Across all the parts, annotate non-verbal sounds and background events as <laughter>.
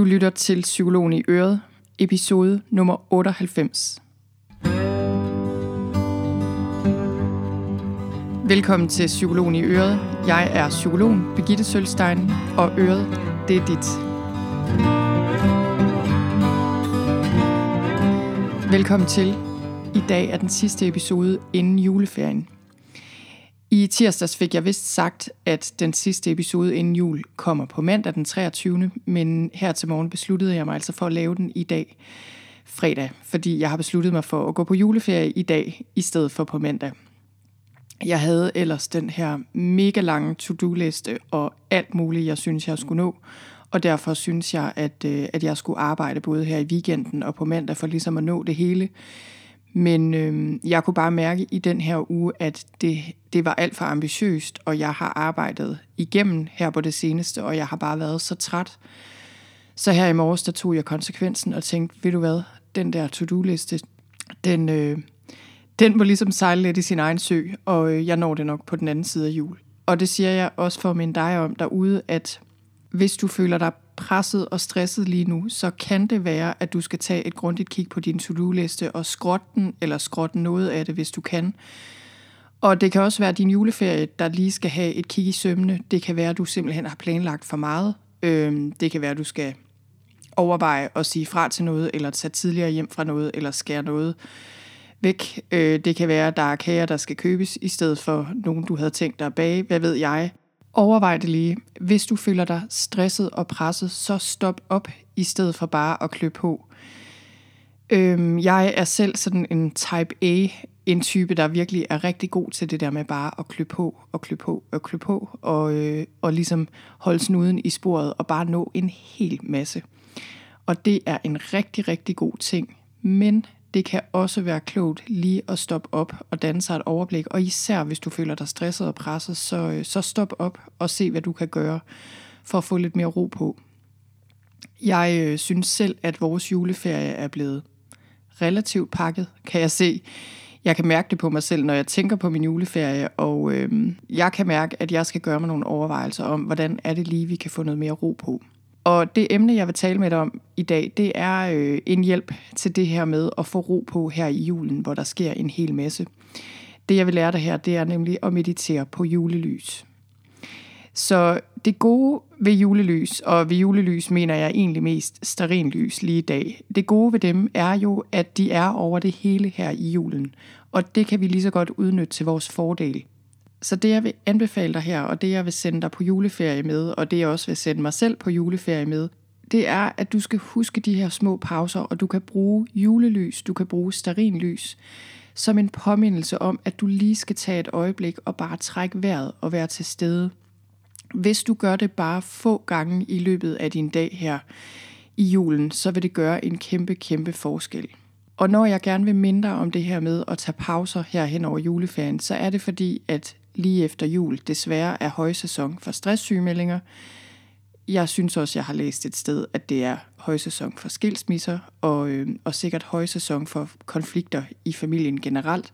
Du lytter til Psykologen i Øret, episode nummer 98. Velkommen til Psykologen i Øret. Jeg er psykologen Birgitte Sølstein, og Øret, det er dit. Velkommen til. I dag er den sidste episode inden juleferien. I tirsdags fik jeg vist sagt, at den sidste episode inden jul kommer på mandag den 23. Men her til morgen besluttede jeg mig altså for at lave den i dag, fredag, fordi jeg har besluttet mig for at gå på juleferie i dag, i stedet for på mandag. Jeg havde ellers den her mega lange to-do-liste og alt muligt, jeg synes, jeg skulle nå. Og derfor synes jeg, at, øh, at jeg skulle arbejde både her i weekenden og på mandag for ligesom at nå det hele. Men øh, jeg kunne bare mærke i den her uge, at det, det var alt for ambitiøst, og jeg har arbejdet igennem her på det seneste, og jeg har bare været så træt. Så her i morges, der tog jeg konsekvensen og tænkte, ved du hvad, den der to-do-liste, den, øh, den må ligesom sejle lidt i sin egen sø, og øh, jeg når det nok på den anden side af jul. Og det siger jeg også for at minde dig om derude, at hvis du føler dig presset og stresset lige nu, så kan det være, at du skal tage et grundigt kig på din to-do-liste og skrotte den, eller skrotte noget af det, hvis du kan. Og det kan også være din juleferie, der lige skal have et kig i sømne. Det kan være, at du simpelthen har planlagt for meget. Øhm, det kan være, at du skal overveje at sige fra til noget, eller tage tidligere hjem fra noget, eller skære noget væk. Øh, det kan være, at der er kager, der skal købes, i stedet for nogen, du havde tænkt dig at bage. Hvad ved jeg? Overvej det lige. Hvis du føler dig stresset og presset, så stop op, i stedet for bare at klø på. Øhm, jeg er selv sådan en type A, en type, der virkelig er rigtig god til det der med bare at klø på og klø på og klø på, og, øh, og ligesom holde snuden i sporet og bare nå en hel masse. Og det er en rigtig, rigtig god ting. Men det kan også være klogt lige at stoppe op og danne sig et overblik. Og især hvis du føler dig stresset og presset, så, øh, så stop op og se, hvad du kan gøre for at få lidt mere ro på. Jeg øh, synes selv, at vores juleferie er blevet relativt pakket, kan jeg se. Jeg kan mærke det på mig selv, når jeg tænker på min juleferie, og øh, jeg kan mærke, at jeg skal gøre mig nogle overvejelser om, hvordan er det lige, vi kan få noget mere ro på. Og det emne, jeg vil tale med dig om i dag, det er øh, en hjælp til det her med at få ro på her i julen, hvor der sker en hel masse. Det, jeg vil lære dig her, det er nemlig at meditere på julelys. Så det gode ved julelys, og ved julelys mener jeg egentlig mest starinlys lige i dag, det gode ved dem er jo, at de er over det hele her i julen. Og det kan vi lige så godt udnytte til vores fordel. Så det, jeg vil anbefale dig her, og det, jeg vil sende dig på juleferie med, og det, jeg også vil sende mig selv på juleferie med, det er, at du skal huske de her små pauser, og du kan bruge julelys, du kan bruge starinlys, som en påmindelse om, at du lige skal tage et øjeblik og bare trække vejret og være til stede. Hvis du gør det bare få gange i løbet af din dag her i julen, så vil det gøre en kæmpe, kæmpe forskel. Og når jeg gerne vil mindre om det her med at tage pauser her hen over juleferien, så er det fordi, at lige efter jul desværre er højsæson for stresssygemeldinger. Jeg synes også, jeg har læst et sted, at det er højsæson for skilsmisser, og, øh, og sikkert højsæson for konflikter i familien generelt.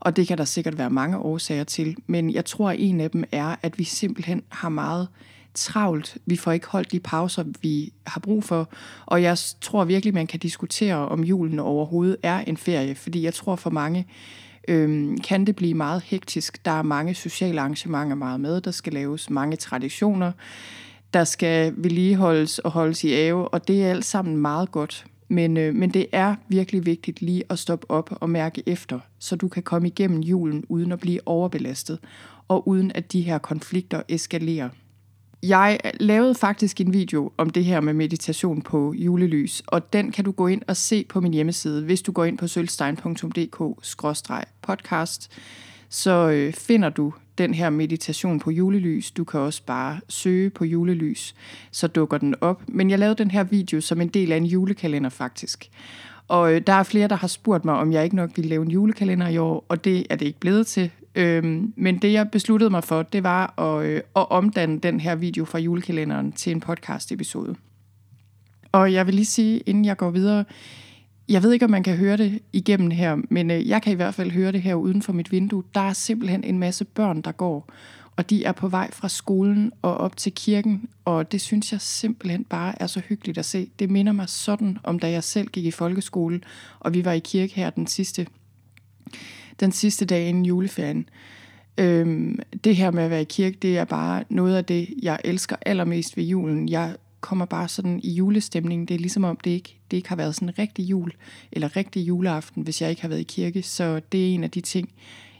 Og det kan der sikkert være mange årsager til, men jeg tror, at en af dem er, at vi simpelthen har meget travlt. Vi får ikke holdt de pauser, vi har brug for. Og jeg tror virkelig, man kan diskutere, om julen overhovedet er en ferie, fordi jeg tror for mange, øhm, kan det blive meget hektisk. Der er mange sociale arrangementer meget med, der skal laves mange traditioner, der skal vedligeholdes og holdes i ave, og det er alt sammen meget godt. Men, øh, men det er virkelig vigtigt lige at stoppe op og mærke efter, så du kan komme igennem julen uden at blive overbelastet, og uden at de her konflikter eskalerer. Jeg lavede faktisk en video om det her med meditation på julelys, og den kan du gå ind og se på min hjemmeside, hvis du går ind på sølvstein.dk-podcast, så øh, finder du den her meditation på julelys. Du kan også bare søge på julelys, så dukker den op. Men jeg lavede den her video som en del af en julekalender faktisk. Og øh, der er flere, der har spurgt mig, om jeg ikke nok ville lave en julekalender i år, og det er det ikke blevet til. Øhm, men det jeg besluttede mig for, det var at, øh, at omdanne den her video fra julekalenderen til en podcast episode. Og jeg vil lige sige, inden jeg går videre, jeg ved ikke, om man kan høre det igennem her, men øh, jeg kan i hvert fald høre det her uden for mit vindue. Der er simpelthen en masse børn, der går. og de er på vej fra skolen og op til kirken, og det synes jeg simpelthen bare er så hyggeligt at se. Det minder mig sådan om da jeg selv gik i folkeskole, og vi var i kirke her den sidste, den sidste dag inden juleferien. Øhm, det her med at være i kirke, det er bare noget af det, jeg elsker allermest ved julen. Jeg kommer bare sådan i julestemning. Det er ligesom om, det ikke, det ikke har været sådan en rigtig jul, eller rigtig juleaften, hvis jeg ikke har været i kirke. Så det er en af de ting,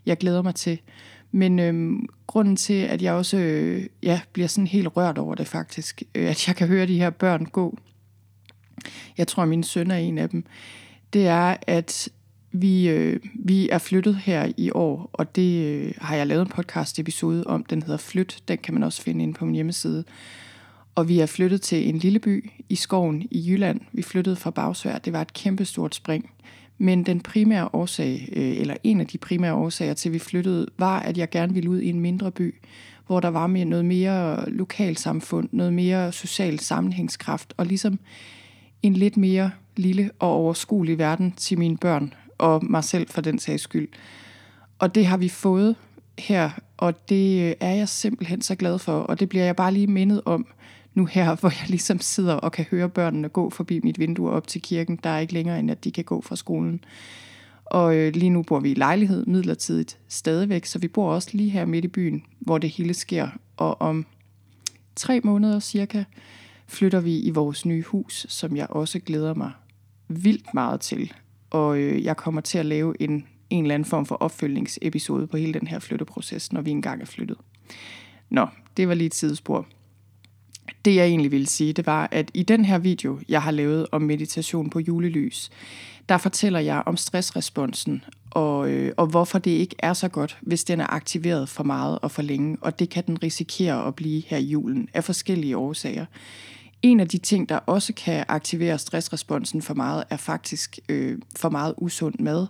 jeg glæder mig til. Men øhm, grunden til, at jeg også øh, ja, bliver sådan helt rørt over det faktisk, øh, at jeg kan høre de her børn gå, jeg tror, min søn er en af dem, det er, at vi, øh, vi er flyttet her i år, og det øh, har jeg lavet en podcast episode om. Den hedder Flyt. Den kan man også finde inde på min hjemmeside. Og vi er flyttet til en lille by i skoven i Jylland. Vi flyttede fra Bagsvær. Det var et kæmpestort spring. Men den primære årsag, øh, eller en af de primære årsager til, at vi flyttede, var, at jeg gerne ville ud i en mindre by, hvor der var med noget mere lokalsamfund, noget mere social sammenhængskraft, og ligesom en lidt mere lille og overskuelig verden til mine børn, og mig selv for den sags skyld. Og det har vi fået her, og det øh, er jeg simpelthen så glad for, og det bliver jeg bare lige mindet om nu her, <laughs> hvor jeg ligesom sidder og kan høre børnene gå forbi mit vindue op til kirken. Der er ikke længere end, at de kan gå fra skolen. Og øh, lige nu bor vi i lejlighed midlertidigt stadigvæk, så vi bor også lige her midt i byen, hvor det hele sker. Og om tre måneder cirka flytter vi i vores nye hus, som jeg også glæder mig vildt meget til. Og øh, jeg kommer til at lave en, en eller anden form for opfølgningsepisode på hele den her flytteproces, når vi engang er flyttet. Nå, det var lige et sidespor det jeg egentlig ville sige, det var, at i den her video, jeg har lavet om meditation på julelys, der fortæller jeg om stressresponsen, og, øh, og hvorfor det ikke er så godt, hvis den er aktiveret for meget og for længe, og det kan den risikere at blive her i julen af forskellige årsager. En af de ting, der også kan aktivere stressresponsen for meget, er faktisk øh, for meget usund mad,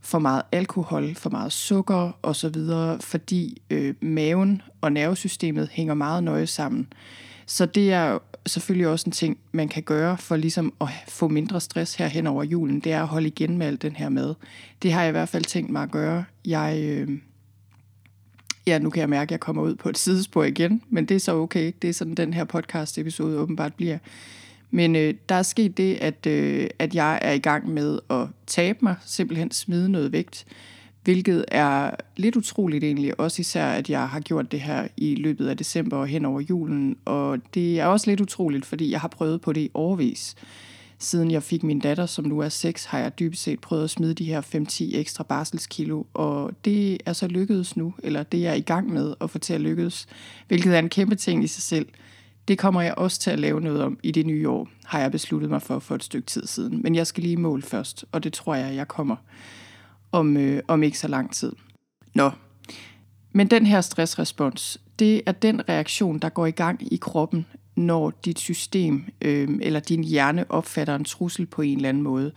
for meget alkohol, for meget sukker osv., fordi øh, maven og nervesystemet hænger meget nøje sammen. Så det er selvfølgelig også en ting, man kan gøre for ligesom at få mindre stress her hen over julen. Det er at holde igen med alt den her mad. Det har jeg i hvert fald tænkt mig at gøre. Jeg, øh, ja, nu kan jeg mærke, at jeg kommer ud på et sidespor igen, men det er så okay. Det er sådan, den her podcast-episode åbenbart bliver. Men øh, der er sket det, at, øh, at jeg er i gang med at tabe mig, simpelthen smide noget vægt hvilket er lidt utroligt egentlig, også især at jeg har gjort det her i løbet af december og hen over julen, og det er også lidt utroligt, fordi jeg har prøvet på det i overvis. Siden jeg fik min datter, som nu er 6, har jeg dybest set prøvet at smide de her 5-10 ekstra barselskilo, og det er så lykkedes nu, eller det er jeg i gang med at få til at lykkes, hvilket er en kæmpe ting i sig selv. Det kommer jeg også til at lave noget om i det nye år, har jeg besluttet mig for for et stykke tid siden. Men jeg skal lige mål først, og det tror jeg, jeg kommer om, øh, om ikke så lang tid. Nå, men den her stressrespons, det er den reaktion, der går i gang i kroppen, når dit system øh, eller din hjerne opfatter en trussel på en eller anden måde.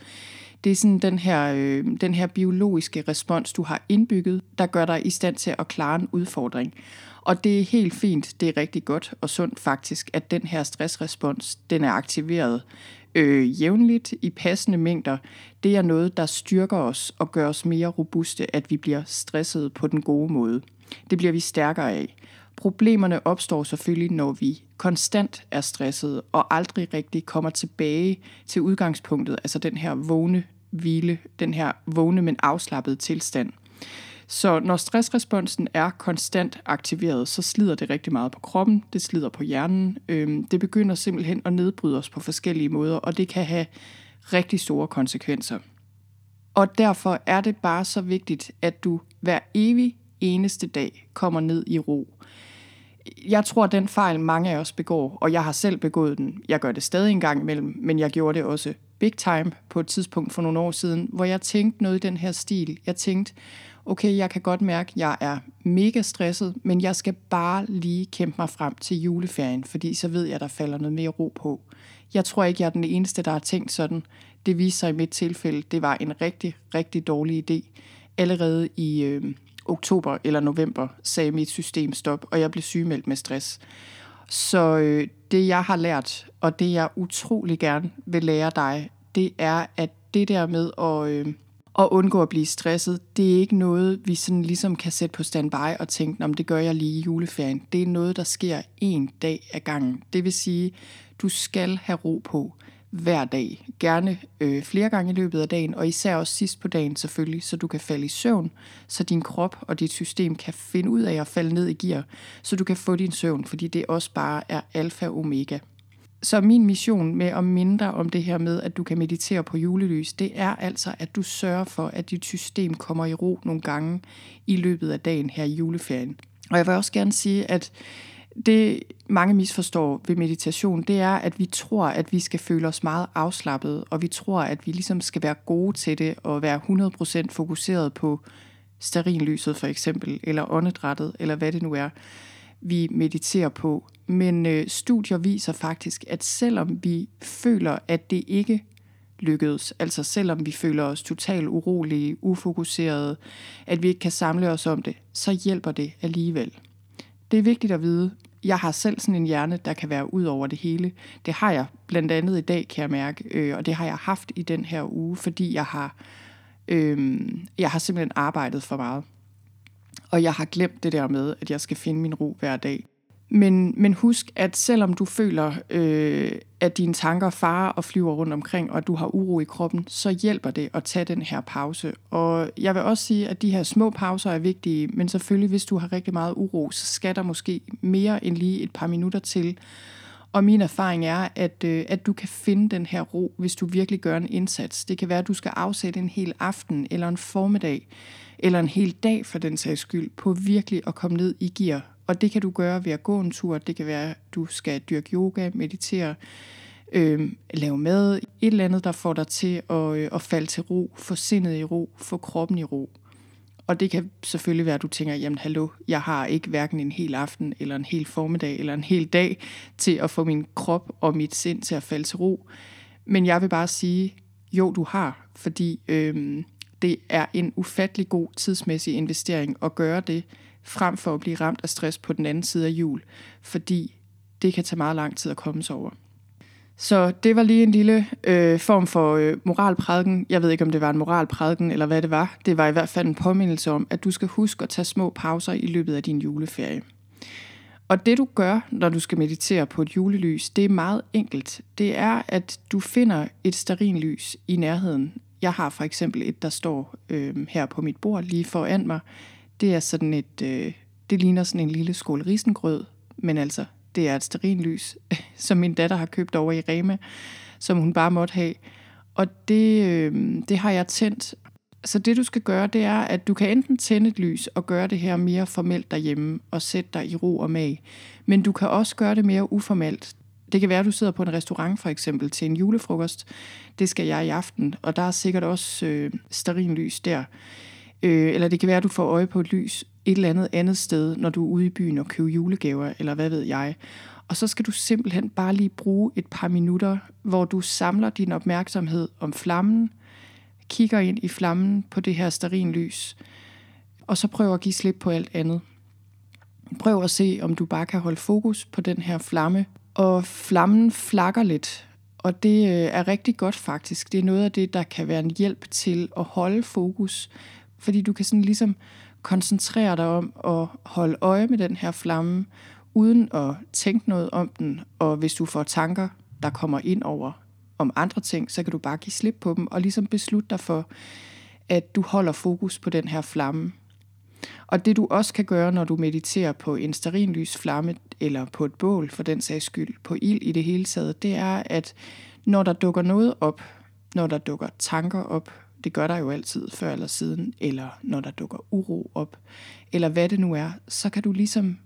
Det er sådan den her, øh, den her biologiske respons, du har indbygget, der gør dig i stand til at klare en udfordring. Og det er helt fint, det er rigtig godt og sundt faktisk, at den her stressrespons, den er aktiveret øh, jævnligt i passende mængder, det er noget, der styrker os og gør os mere robuste, at vi bliver stresset på den gode måde. Det bliver vi stærkere af. Problemerne opstår selvfølgelig, når vi konstant er stresset og aldrig rigtig kommer tilbage til udgangspunktet, altså den her vågne hvile, den her vågne, men afslappede tilstand. Så når stressresponsen er konstant aktiveret, så slider det rigtig meget på kroppen, det slider på hjernen, øhm, det begynder simpelthen at nedbryde os på forskellige måder, og det kan have rigtig store konsekvenser. Og derfor er det bare så vigtigt, at du hver evig eneste dag kommer ned i ro. Jeg tror, at den fejl mange af os begår, og jeg har selv begået den. Jeg gør det stadig en gang imellem, men jeg gjorde det også big time på et tidspunkt for nogle år siden, hvor jeg tænkte noget i den her stil. Jeg tænkte, okay, jeg kan godt mærke, at jeg er mega stresset, men jeg skal bare lige kæmpe mig frem til juleferien, fordi så ved jeg, at der falder noget mere ro på. Jeg tror ikke, jeg er den eneste, der har tænkt sådan. Det viser sig i mit tilfælde, det var en rigtig, rigtig dårlig idé. Allerede i øh, oktober eller november sagde mit system stop, og jeg blev sygemeldt med stress. Så øh, det, jeg har lært, og det jeg utrolig gerne vil lære dig, det er, at det der med at... Øh, Og undgå at blive stresset, det er ikke noget, vi sådan ligesom kan sætte på standby og tænke, om det gør jeg lige i juleferien. Det er noget, der sker en dag ad gangen. Det vil sige, du skal have ro på hver dag. Gerne øh, flere gange i løbet af dagen, og især også sidst på dagen selvfølgelig, så du kan falde i søvn, så din krop og dit system kan finde ud af at falde ned i gear, så du kan få din søvn, fordi det også bare er alfa og omega. Så min mission med at mindre om det her med, at du kan meditere på julelys, det er altså, at du sørger for, at dit system kommer i ro nogle gange i løbet af dagen her i juleferien. Og jeg vil også gerne sige, at det mange misforstår ved meditation, det er, at vi tror, at vi skal føle os meget afslappet, og vi tror, at vi ligesom skal være gode til det, og være 100% fokuseret på starinlyset for eksempel, eller åndedrættet, eller hvad det nu er, vi mediterer på. Men øh, studier viser faktisk, at selvom vi føler, at det ikke lykkedes, altså selvom vi føler os totalt urolige, ufokuserede, at vi ikke kan samle os om det, så hjælper det alligevel. Det er vigtigt at vide, jeg har selv sådan en hjerne, der kan være ud over det hele. Det har jeg blandt andet i dag, kan jeg mærke, øh, og det har jeg haft i den her uge, fordi jeg har, øh, jeg har simpelthen arbejdet for meget. Og jeg har glemt det der med, at jeg skal finde min ro hver dag. Men, men husk, at selvom du føler, øh, at dine tanker farer og flyver rundt omkring, og at du har uro i kroppen, så hjælper det at tage den her pause. Og jeg vil også sige, at de her små pauser er vigtige, men selvfølgelig, hvis du har rigtig meget uro, så skal der måske mere end lige et par minutter til. Og min erfaring er, at, øh, at du kan finde den her ro, hvis du virkelig gør en indsats. Det kan være, at du skal afsætte en hel aften, eller en formiddag, eller en hel dag for den sags skyld, på virkelig at komme ned i gear og det kan du gøre ved at gå en tur. Det kan være, at du skal dyrke yoga, meditere, øh, lave mad. Et eller andet, der får dig til at, øh, at falde til ro, få sindet i ro, få kroppen i ro. Og det kan selvfølgelig være, at du tænker, jamen hallo, jeg har ikke hverken en hel aften, eller en hel formiddag, eller en hel dag til at få min krop og mit sind til at falde til ro. Men jeg vil bare sige, jo, du har, fordi øh, det er en ufattelig god tidsmæssig investering at gøre det, frem for at blive ramt af stress på den anden side af jul, fordi det kan tage meget lang tid at komme sig over. Så det var lige en lille øh, form for øh, moralprædiken. Jeg ved ikke, om det var en moralprædiken eller hvad det var. Det var i hvert fald en påmindelse om, at du skal huske at tage små pauser i løbet af din juleferie. Og det du gør, når du skal meditere på et julelys, det er meget enkelt. Det er, at du finder et sterinlys i nærheden. Jeg har for eksempel et, der står øh, her på mit bord lige foran mig. Det er sådan et, øh, det ligner sådan en lille skål risengrød, men altså, det er et sterinlys, <laughs> som min datter har købt over i Rema, som hun bare måtte have. Og det, øh, det har jeg tændt. Så det du skal gøre, det er, at du kan enten tænde et lys og gøre det her mere formelt derhjemme og sætte dig i ro og mag. Men du kan også gøre det mere uformelt. Det kan være, at du sidder på en restaurant for eksempel til en julefrokost. Det skal jeg i aften, og der er sikkert også øh, sterinlys der. Øh, eller det kan være, at du får øje på et lys et eller andet andet sted, når du er ude i byen og køber julegaver, eller hvad ved jeg. Og så skal du simpelthen bare lige bruge et par minutter, hvor du samler din opmærksomhed om flammen, kigger ind i flammen på det her lys, og så prøver at give slip på alt andet. Prøv at se, om du bare kan holde fokus på den her flamme. Og flammen flakker lidt, og det øh, er rigtig godt faktisk. Det er noget af det, der kan være en hjælp til at holde fokus fordi du kan sådan ligesom koncentrere dig om at holde øje med den her flamme, uden at tænke noget om den. Og hvis du får tanker, der kommer ind over om andre ting, så kan du bare give slip på dem og ligesom beslutte dig for, at du holder fokus på den her flamme. Og det du også kan gøre, når du mediterer på en sterinlys flamme, eller på et bål for den sags skyld, på ild i det hele taget, det er, at når der dukker noget op, når der dukker tanker op, det gør der jo altid før eller siden, eller når der dukker uro op, eller hvad det nu er, så kan du ligesom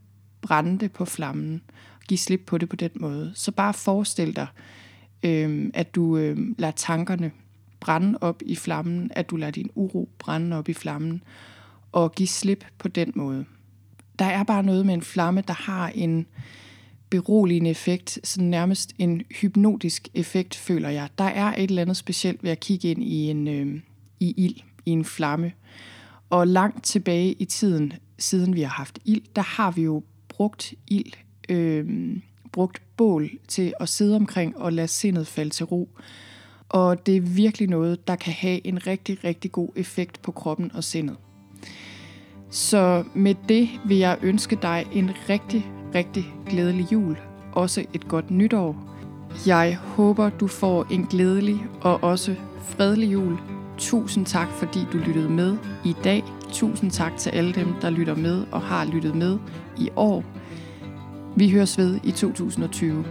brænde det på flammen, give slip på det på den måde. Så bare forestil dig, øh, at du øh, lader tankerne brænde op i flammen, at du lader din uro brænde op i flammen, og give slip på den måde. Der er bare noget med en flamme, der har en beroligende effekt, sådan nærmest en hypnotisk effekt, føler jeg. Der er et eller andet specielt ved at kigge ind i en, øh, i ild, i en flamme. Og langt tilbage i tiden, siden vi har haft ild, der har vi jo brugt ild, øh, brugt bål til at sidde omkring og lade sindet falde til ro. og det er virkelig noget, der kan have en rigtig, rigtig god effekt på kroppen og sindet. Så med det vil jeg ønske dig en rigtig, rigtig glædelig jul. Også et godt nytår. Jeg håber, du får en glædelig og også fredelig jul. Tusind tak, fordi du lyttede med i dag. Tusind tak til alle dem, der lytter med og har lyttet med i år. Vi høres ved i 2020.